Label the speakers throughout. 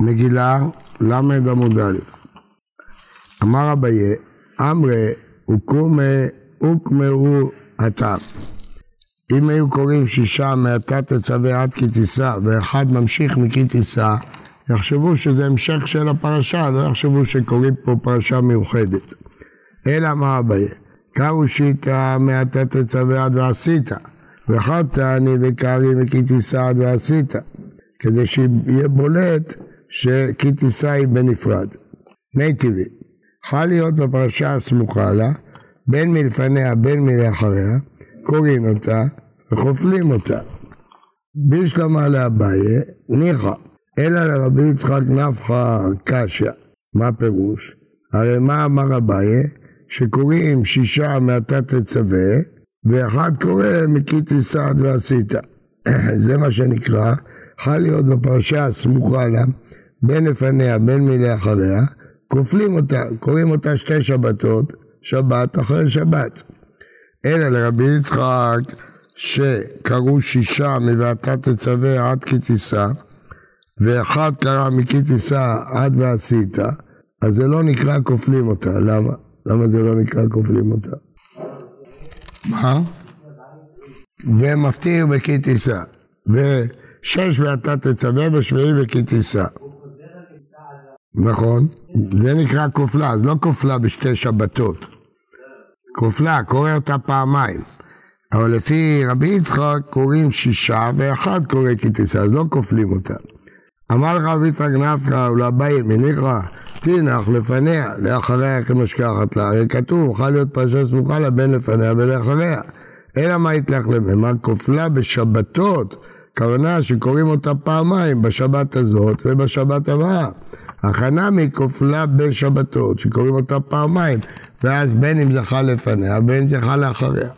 Speaker 1: מגילה ל' עמוד א' אמר אביי, אמרי וקומי וקמאו עתה. אם היו קוראים שישה מעתה תצווה עד כי תישא ואחד ממשיך מכי תישא, יחשבו שזה המשך של הפרשה, לא יחשבו שקוראים פה פרשה מיוחדת. אלא אמר אביי, קראו שיטה מעתה תצווה עד ועשית, ואחד תעני וקרעי מכי תישא עד ועשית, כדי שיהיה בולט שכי תישא היא בנפרד. מי טבעי, יכולה להיות בפרשה הסמוכה לה, בין מלפניה בין מלאחריה, קוראים אותה וחופלים אותה. בשלמה לאביי, ניחא, אלא לרבי יצחק נפחא קשיא. מה פירוש? הרי מה אמר אביי? שקוראים שישה מעתה תצווה, ואחד קורא מכי תישא ועשית. זה מה שנקרא, יכול להיות בפרשה הסמוכה לה, בין לפניה בין מלאחריה, כופלים אותה, קוראים אותה שתי שבתות, שבת אחרי שבת. אלא לרבי יצחק שקראו שישה מ"ואתה תצווה עד כי תישא, ואחד קרא מכי תישא עד ועשית, אז זה לא נקרא כופלים אותה. למה? למה זה לא נקרא כופלים אותה? מה? ומפטיר בכי תישא. ושש ואתה תצווה ושביעי בכי תישא. נכון, זה נקרא כופלה, אז לא כופלה בשתי שבתות. כופלה, קורא אותה פעמיים. אבל לפי רבי יצחק קוראים שישה ואחד קורא כתיסה, אז לא כופלים אותה. אמר לך רבי יצחק נפקא ולאביי מניחא תינח לפניה, לאחריה כמשכחת לה, הרי כתוב, יכול להיות פרשה סמוכה לה בין לפניה ולאחריה. אלא מה יתלך למה? כופלה בשבתות, כוונה שקוראים אותה פעמיים, בשבת הזאת ובשבת הבאה. החנמי כופלה בשבתות, שקוראים אותה פעמיים, ואז בין אם זכה לפניה, בין אם זכה לאחריה.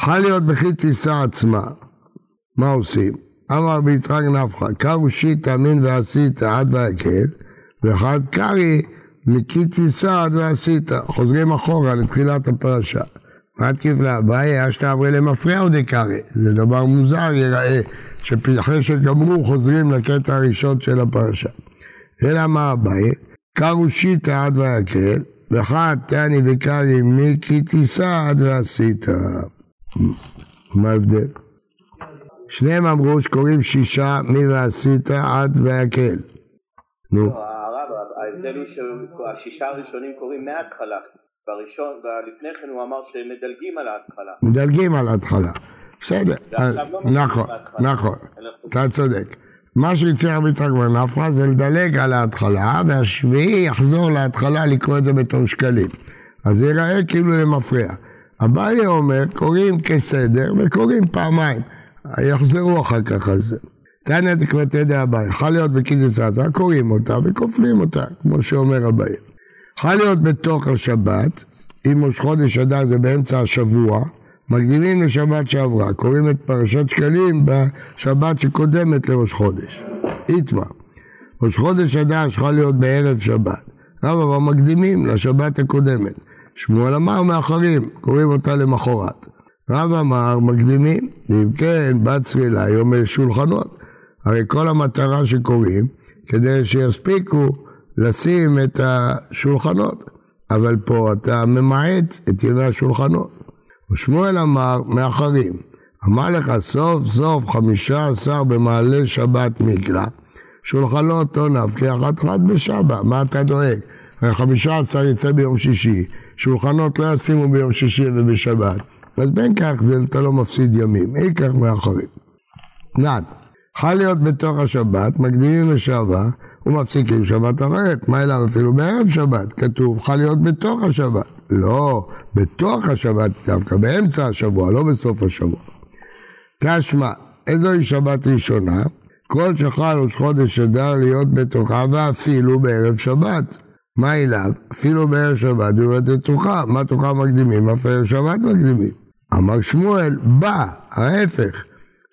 Speaker 1: יכולה להיות בכי טיסה עצמה. מה עושים? אמר ביצחק נפחא, קרו שיטה מין ועשית עד והקל, ואחד קרי מכי טיסה עד ועשית. חוזרים אחורה לתחילת הפרשה. מה תקיף לה? בעיה שתעברי למפריע עוד קרי. זה דבר מוזר ייראה, שאחרי שגמרו חוזרים לקטע הראשון של הפרשה. אלא מה אביי? קרו שיטה עד ויקל, וחד תני וקרי מיקי תישא עד ועשית. מה ההבדל? שניהם אמרו שקוראים שישה מי ועשית עד ויקל. נו.
Speaker 2: הרב, ההבדל הוא שהשישה הראשונים קוראים מההתחלה. בראשון, ולפני כן הוא אמר שמדלגים על ההתחלה.
Speaker 1: מדלגים על ההתחלה. בסדר.
Speaker 2: לא
Speaker 1: נכון, נכון. אתה צודק. מה שהציע רבי יצחק בר נפרא זה לדלג על ההתחלה, והשביעי יחזור להתחלה לקרוא את זה בתור שקלים. אז זה ייראה כאילו למפריע. אביי אומר, קוראים כסדר וקוראים פעמיים. יחזרו אחר כך על זה. תנא דקמתי דאביי, יכול להיות בקידוש עזה, קוראים אותה וכופלים אותה, כמו שאומר אביי. יכול להיות בתוך השבת, אם ראש חודש אדר זה באמצע השבוע, מקדימים לשבת שעברה, קוראים את פרשת שקלים בשבת שקודמת לראש חודש. איתמר. ראש חודש אדר יכול להיות בערב שבת. אבל מקדימים לשבת הקודמת. שמואל אמר מאחרים, קוראים אותה למחרת. רב אמר מקדימים, אם כן בת צלילה היום שולחנות. הרי כל המטרה שקוראים, כדי שיספיקו לשים את השולחנות. אבל פה אתה ממעט את ימי השולחנות. ושמואל אמר מאחרים, אמר לך סוף סוף חמישה עשר במעלה שבת מקרא, שולחנות לא נפקי אחת אחת בשבא, מה אתה דואג? הרי חמישה עשר יצא ביום שישי, שולחנות לא ישימו ביום שישי ובשבת, אז בין כך זה אתה לא מפסיד ימים, אי כך מאחרים. נען, יכול להיות בתוך השבת, מקדימים לשעבה ומפסיקים שבת אחרת, מה אליו אפילו בערב שבת, כתוב יכול להיות בתוך השבת. לא, בתוך השבת דווקא, באמצע השבוע, לא בסוף השבוע. תשמע, איזוהי שבת ראשונה? כל שחל ראש חודש אדר להיות בתוכה ואפילו בערב שבת. מה אליו? אפילו בערב שבת יורד לתוכה. מה תוכה מקדימים? אף ערב שבת מקדימים. אמר שמואל, בא, ההפך,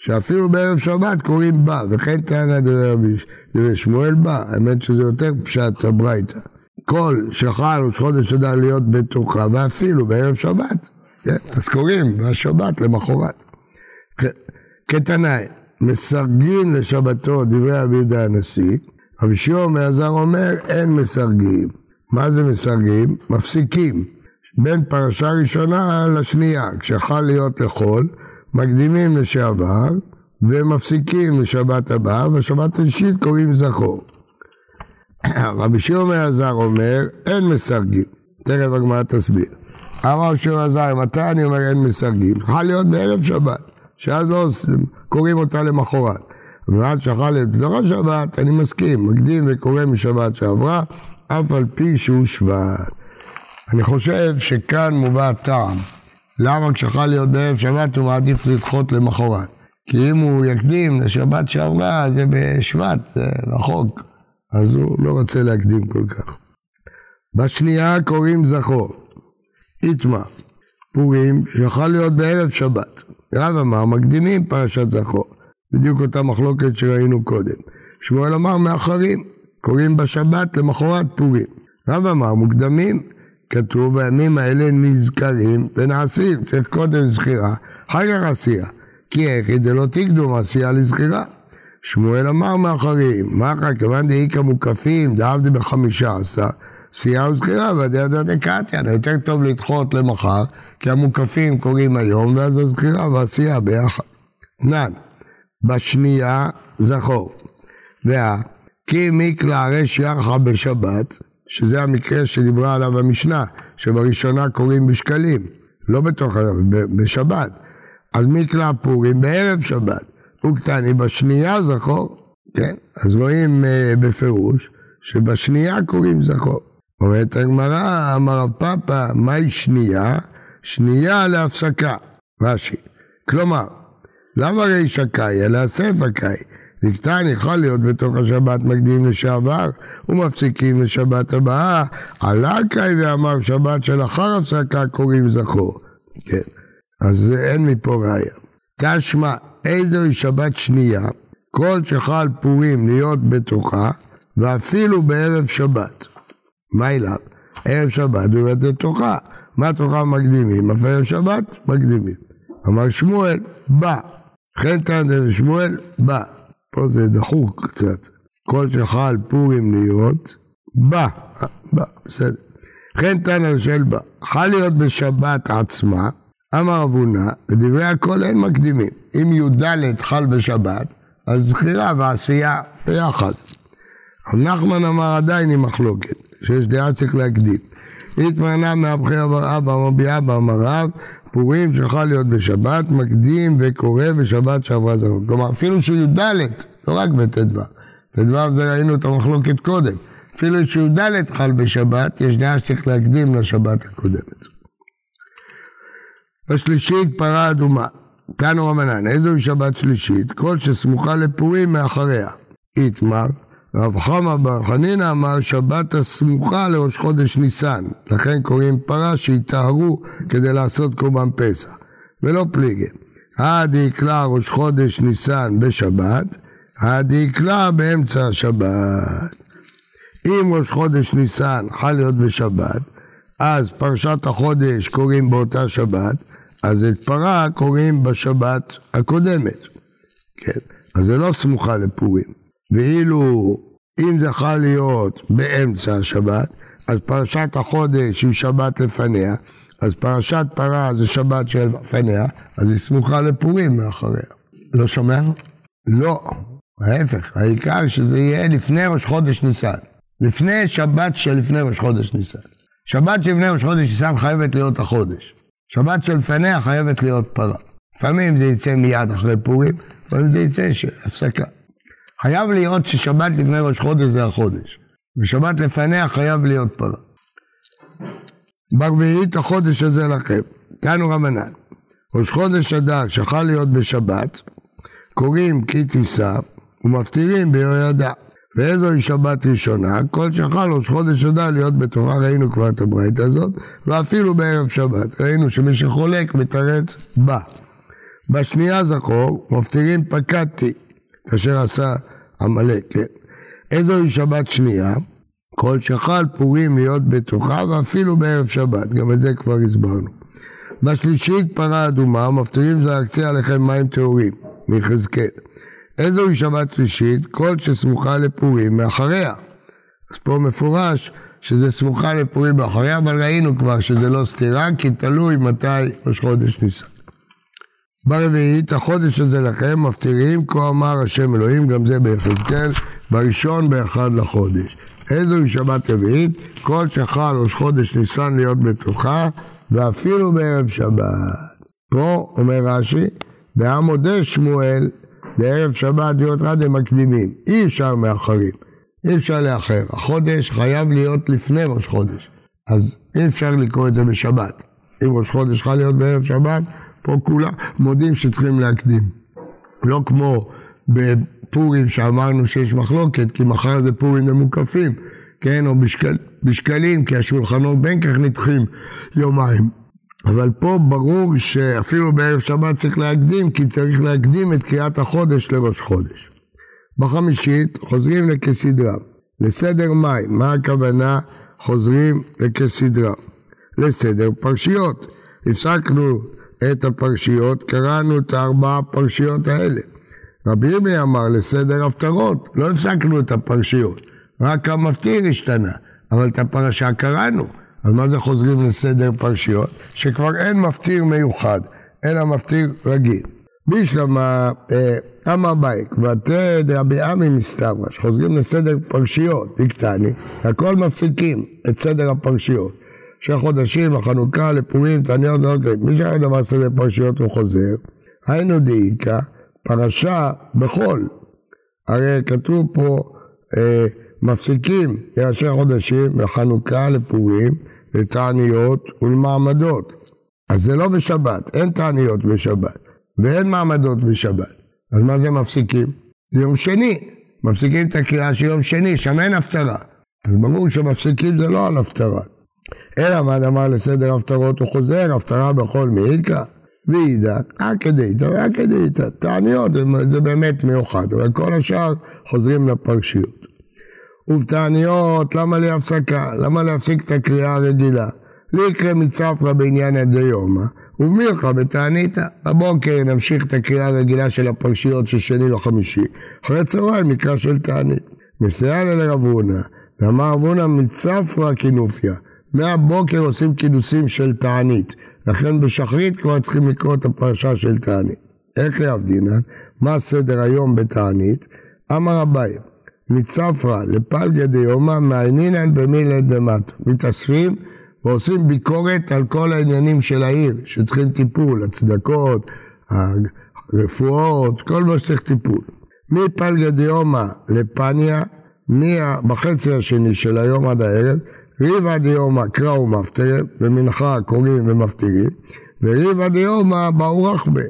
Speaker 1: שאפילו בערב שבת קוראים בא, וכן טענה דבי שמואל בא, האמת שזה יותר פשט הברייתא. כל שחל ראש חודש אדר להיות בתוכה, ואפילו בערב שבת. כן? אז קוראים בשבת למחרת. כתנאי, מסרגין לשבתו דברי רבי יהודה הנשיא, רבי שמעון מעזר אומר, אין מסרגים. מה זה מסרגים? מפסיקים. בין פרשה ראשונה לשנייה, כשיכול להיות לחול, מקדימים לשעבר ומפסיקים לשבת הבאה, בשבת השלישית קוראים זכור. רבי שמעון מעזר אומר, אין מסרגים. תכף הגמרא תסביר. אמר רבי שמעון מעזר, מתי אני אומר אין מסרגים? יכול להיות בערב שבת, שאז לא קוראים אותה למחרת. ועד שאכל את פתוח השבת, אני מסכים, מקדים וקורא משבת שעברה, אף על פי שהוא שבט. אני חושב שכאן מובא הטעם. למה כשאכל להיות בערב שבת הוא מעדיף לדחות למחרת? כי אם הוא יקדים לשבת שעברה, זה בשבט, זה רחוק. אז הוא לא רוצה להקדים כל כך. בשנייה קוראים זכור. איתמר, פורים שיכול להיות בערב שבת. רב אמר, מקדימים פרשת זכור. בדיוק אותה מחלוקת שראינו קודם. שמואל אמר מאחרים, קוראים בשבת למחרת פורים. רב אמר מוקדמים, כתוב הימים האלה נזכרים ונעשים, צריך קודם זכירה, אחר כך עשייה. כי איך דלא תקדום עשייה לזכירה. שמואל אמר מאחרים, מה אחר כיוון דאיכא מוקפים, דאבדי בחמישה עשר, עשייה וזכירה, והדעה דקתיה, יותר טוב לדחות למחר, כי המוקפים קוראים היום, ואז הזכירה והעשייה ביחד. נן. בשנייה זכור. וה כי מיקלע רש ירחה בשבת, שזה המקרה שדיברה עליו המשנה, שבראשונה קוראים בשקלים, לא בתוך בשבת. אז מקלע פורים בערב שבת, וקטני בשנייה זכור, כן? אז רואים uh, בפירוש שבשנייה קוראים זכור. אומרת הגמרא, אמר רב פאפא, מהי שנייה? שנייה להפסקה, רש"י. כלומר, למה ריש הקאי, אלא הספר קאי. נקטן יכול להיות בתוך השבת מקדים לשעבר ומפסיקים לשבת הבאה. עלה קאי ואמר שבת שלאחר הפסקה קוראים זכור. כן, אז אין מפה ראיה. תשמע, איזוהי שבת שנייה, כל שחל פורים להיות בתוכה, ואפילו בערב שבת. מה אליו? ערב שבת הוא בתוכה. מה תוכה מקדימים? אף ערב שבת מקדימים. אמר שמואל, בא. חן תנא ושמואל בא. פה זה דחוק קצת. כל שחל פורים להיות, בא. בא, בסדר. חן תנא ושואל בא. חל להיות בשבת עצמה, אמר אבונה, לדברי הכל אין מקדימים. אם י"ד חל בשבת, אז זכירה ועשייה ביחד. נחמן אמר עדיין עם מחלוקת, שיש דעה צריך להקדים. התמנה מהבחיר אבר אבא רבי אבא אמר רב, פורים שיכול להיות בשבת, מקדים וקורא בשבת שעברה זרות. כלומר, אפילו שהוא י"ד, לא רק בט"ו. ט"ו זה ראינו את המחלוקת קודם. אפילו שי"ד חל בשבת, יש דעה שצריך להקדים לשבת הקודמת. בשלישית פרה אדומה. תנו רמנן, איזוהי שבת שלישית? כל שסמוכה לפורים מאחריה. איתמר, רב חמא בר חנינא אמר שבת הסמוכה לראש חודש ניסן, לכן קוראים פרה שיטהרו כדי לעשות קורבן פסח, ולא פליגי. הדיקלה ראש חודש ניסן בשבת, הדיקלה באמצע השבת. אם ראש חודש ניסן חל להיות בשבת, אז פרשת החודש קוראים באותה שבת, אז את פרה קוראים בשבת הקודמת. כן, אז זה לא סמוכה לפורים. ואילו אם יכול להיות באמצע השבת, אז פרשת החודש היא שבת לפניה, אז פרשת פרה זה שבת שלפניה, אז היא סמוכה לפורים מאחריה. לא שומע? לא, ההפך, העיקר שזה יהיה לפני ראש חודש ניסן. לפני שבת שלפני ראש חודש ניסן. שבת שלפני ראש חודש ניסן חייבת להיות החודש. שבת שלפניה חייבת להיות פרה. לפעמים זה יצא מיד אחרי פורים, לפעמים זה יצא הפסקה. חייב להיות ששבת לפני ראש חודש זה החודש, ושבת לפניה חייב להיות פרה. ברביעית החודש הזה לכם, תנו רמנן, ראש חודש אדר שחל להיות בשבת, קוראים כי תישא ומפטירים ביהוידע. ואיזוהי שבת ראשונה? כל שחל ראש חודש אדר להיות בתורה, ראינו כבר את הברית הזאת, ואפילו בערב שבת, ראינו שמי שחולק מתרץ בא. בשנייה זכור, מפטירים פקדתי, כאשר עשה עמלק, כן? איזוהי שבת שנייה? כל שחל פורים להיות בתוכה ואפילו בערב שבת, גם את זה כבר הסברנו. בשלישית פרה אדומה, מפטירים זרקתי עליכם מים טהורים, מיחזקאל. איזוהי שבת שלישית? כל שסמוכה לפורים מאחריה. אז פה מפורש שזה סמוכה לפורים מאחריה, אבל ראינו כבר שזה לא סתירה, כי תלוי מתי ראש חודש ניסן. ברביעית, החודש הזה לכם מפטירים, כה אמר השם אלוהים, גם זה ביחזקאל, בראשון באחד לחודש. איזוהי שבת רביעית? כל שחל ראש חודש ניסן להיות בתוכה, ואפילו בערב שבת. פה אומר רש"י, בעמודי שמואל, בערב שבת להיות רדי מקדימים, אי אפשר מאחרים, אי אפשר לאחר. החודש חייב להיות לפני ראש חודש, אז אי אפשר לקרוא את זה בשבת. אם ראש חודש חייב להיות בערב שבת, פה כולם מודים שצריכים להקדים. לא כמו בפורים שאמרנו שיש מחלוקת, כי מחר זה פורים ממוקפים, כן, או בשקל, בשקלים, כי השולחנות בין כך נדחים יומיים. אבל פה ברור שאפילו בערב שבת צריך להקדים, כי צריך להקדים את קריאת החודש לראש חודש. בחמישית חוזרים לכסדרה. לסדר מים, מה הכוונה חוזרים לכסדרה? לסדר פרשיות. הפסקנו את הפרשיות, קראנו את הארבע הפרשיות האלה. רבי ימי אמר לסדר הפטרות, לא הפסקנו את הפרשיות, רק המפטיר השתנה, אבל את הפרשה קראנו. אז מה זה חוזרים לסדר פרשיות? שכבר אין מפטיר מיוחד, אלא מפטיר רגיל. בישלמה אה, אמר בייק, ותד רבי עמי מסתברא, שחוזרים לסדר פרשיות, דיקטני, הכל מפסיקים את סדר הפרשיות. חודשים, החנוכה, לפורים, תעניות, מי שהיה דבר סדר פרשיות הוא חוזר, היינו דאיקה, פרשה בחול. הרי כתוב פה, אה, מפסיקים לראשי חודשים, לחנוכה, לפורים, לתעניות ולמעמדות. אז זה לא בשבת, אין תעניות בשבת, ואין מעמדות בשבת. אז מה זה מפסיקים? זה יום שני, מפסיקים את הקריאה של יום שני, שם אין הפטרה. אז ברור שמפסיקים זה לא על הפטרה. אלא מה אמר לסדר הפטרות הוא חוזר, הפטרה בכל מעיקה. ואידך, אקדיתא ואקדיתא, תעניות זה באמת מיוחד, אבל כל השאר חוזרים לפרשיות. ובתעניות, למה לי הפסקה? למה להפסיק את הקריאה הרגילה? ליקרא מצפרא בעניין הדיומא, ובמיכה בתעניתא. בבוקר נמשיך את הקריאה הרגילה של הפרשיות של שני לחמישי, אחרי צהריים מקרא של תענית. מסייע לרב הונא, ואמר רב הונא מצפרא כינופיה. מהבוקר עושים כינוסים של תענית, לכן בשחרית כבר צריכים לקרוא את הפרשה של תענית. איך יעבדינן? מה סדר היום בתענית? אמר אביי, מצפרא לפלגא דיומא מעיינינן במילי דמטה. מתאספים ועושים ביקורת על כל העניינים של העיר שצריכים טיפול, הצדקות, הרפואות, כל מה שצריך טיפול. מפלגא דיומא לפניה, בחצי השני של היום עד הערב, ריבא דיומא קרא ומפטר, במנחה קוראים ומפטירים, וריבא דיומא באו רחבה,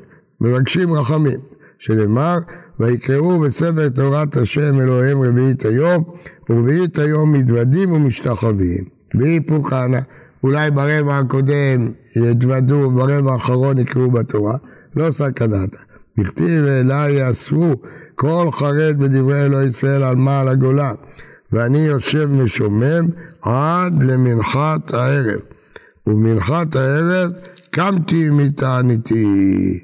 Speaker 1: מבקשים רחמים, שנאמר ויקראו בספר תורת השם אלוהים רביעית היום, ורביעית היום מתוודים ומשתחווים. והיפוך אנא, אולי ברבע הקודם יתוודו, ברבע האחרון יקראו בתורה, לא סכנתה. נכתיב אליי יאספו כל חרד בדברי אלוהי ישראל על מעל הגולה, ואני יושב משומם עד למנחת הערב. ומנחת הערב קמתי מתעניתי.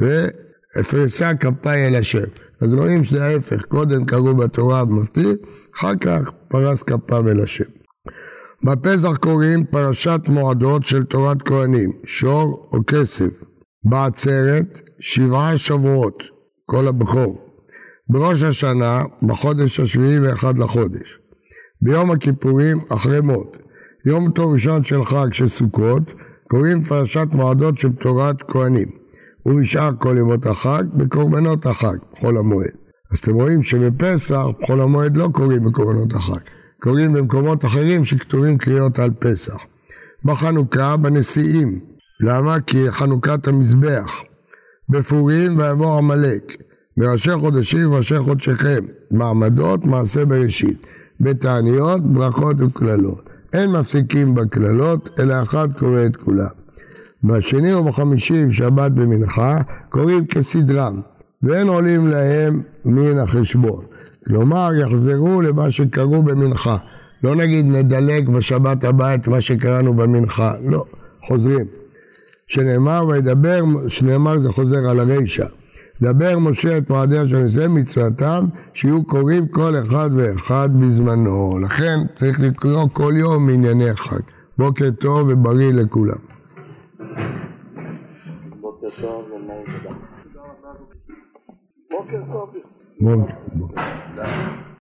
Speaker 1: ואפרסה כפיי אל השם. אז רואים שזה ההפך, קודם קראו בתורה במפתיע, אחר כך פרס כפיו אל השם. בפסח קוראים פרשת מועדות של תורת כהנים, שור או כסף. בעצרת שבעה שבועות, כל הבכור. בראש השנה, בחודש השביעי ואחד לחודש. ביום הכיפורים, אחרי מות. יום טוב ראשון של חג של סוכות, קוראים פרשת מועדות של תורת כהנים. ובשאר כל ימות החג, בקורבנות החג, חול המועד. אז אתם רואים שבפסח, חול המועד לא קוראים בקורבנות החג, קוראים במקומות אחרים שכתובים קריאות על פסח. בחנוכה, בנשיאים. למה? כי חנוכת המזבח. בפורים ויבוא עמלק. בראשי חודשים וראשי חודשיכם. מעמדות, מעשה בראשית. בתעניות, ברכות וקללות. אין מפסיקים בקללות, אלא אחד קורא את כולם. בשני ובחמישי שבת במנחה קוראים כסדרם ואין עולים להם מן החשבון. כלומר יחזרו למה שקראו במנחה. לא נגיד נדלג בשבת הבאה את מה שקראנו במנחה, לא, חוזרים. שנאמר וידבר, שנאמר זה חוזר על הרישא. דבר משה את מועדיה של ישראל מצוותם, שיהיו קוראים כל אחד ואחד בזמנו. לכן צריך לקרוא כל יום ענייני חג. בוקר טוב ובריא לכולם.
Speaker 2: בוקר טוב ומאוד תודה. בוקר טוב.
Speaker 1: בוקר.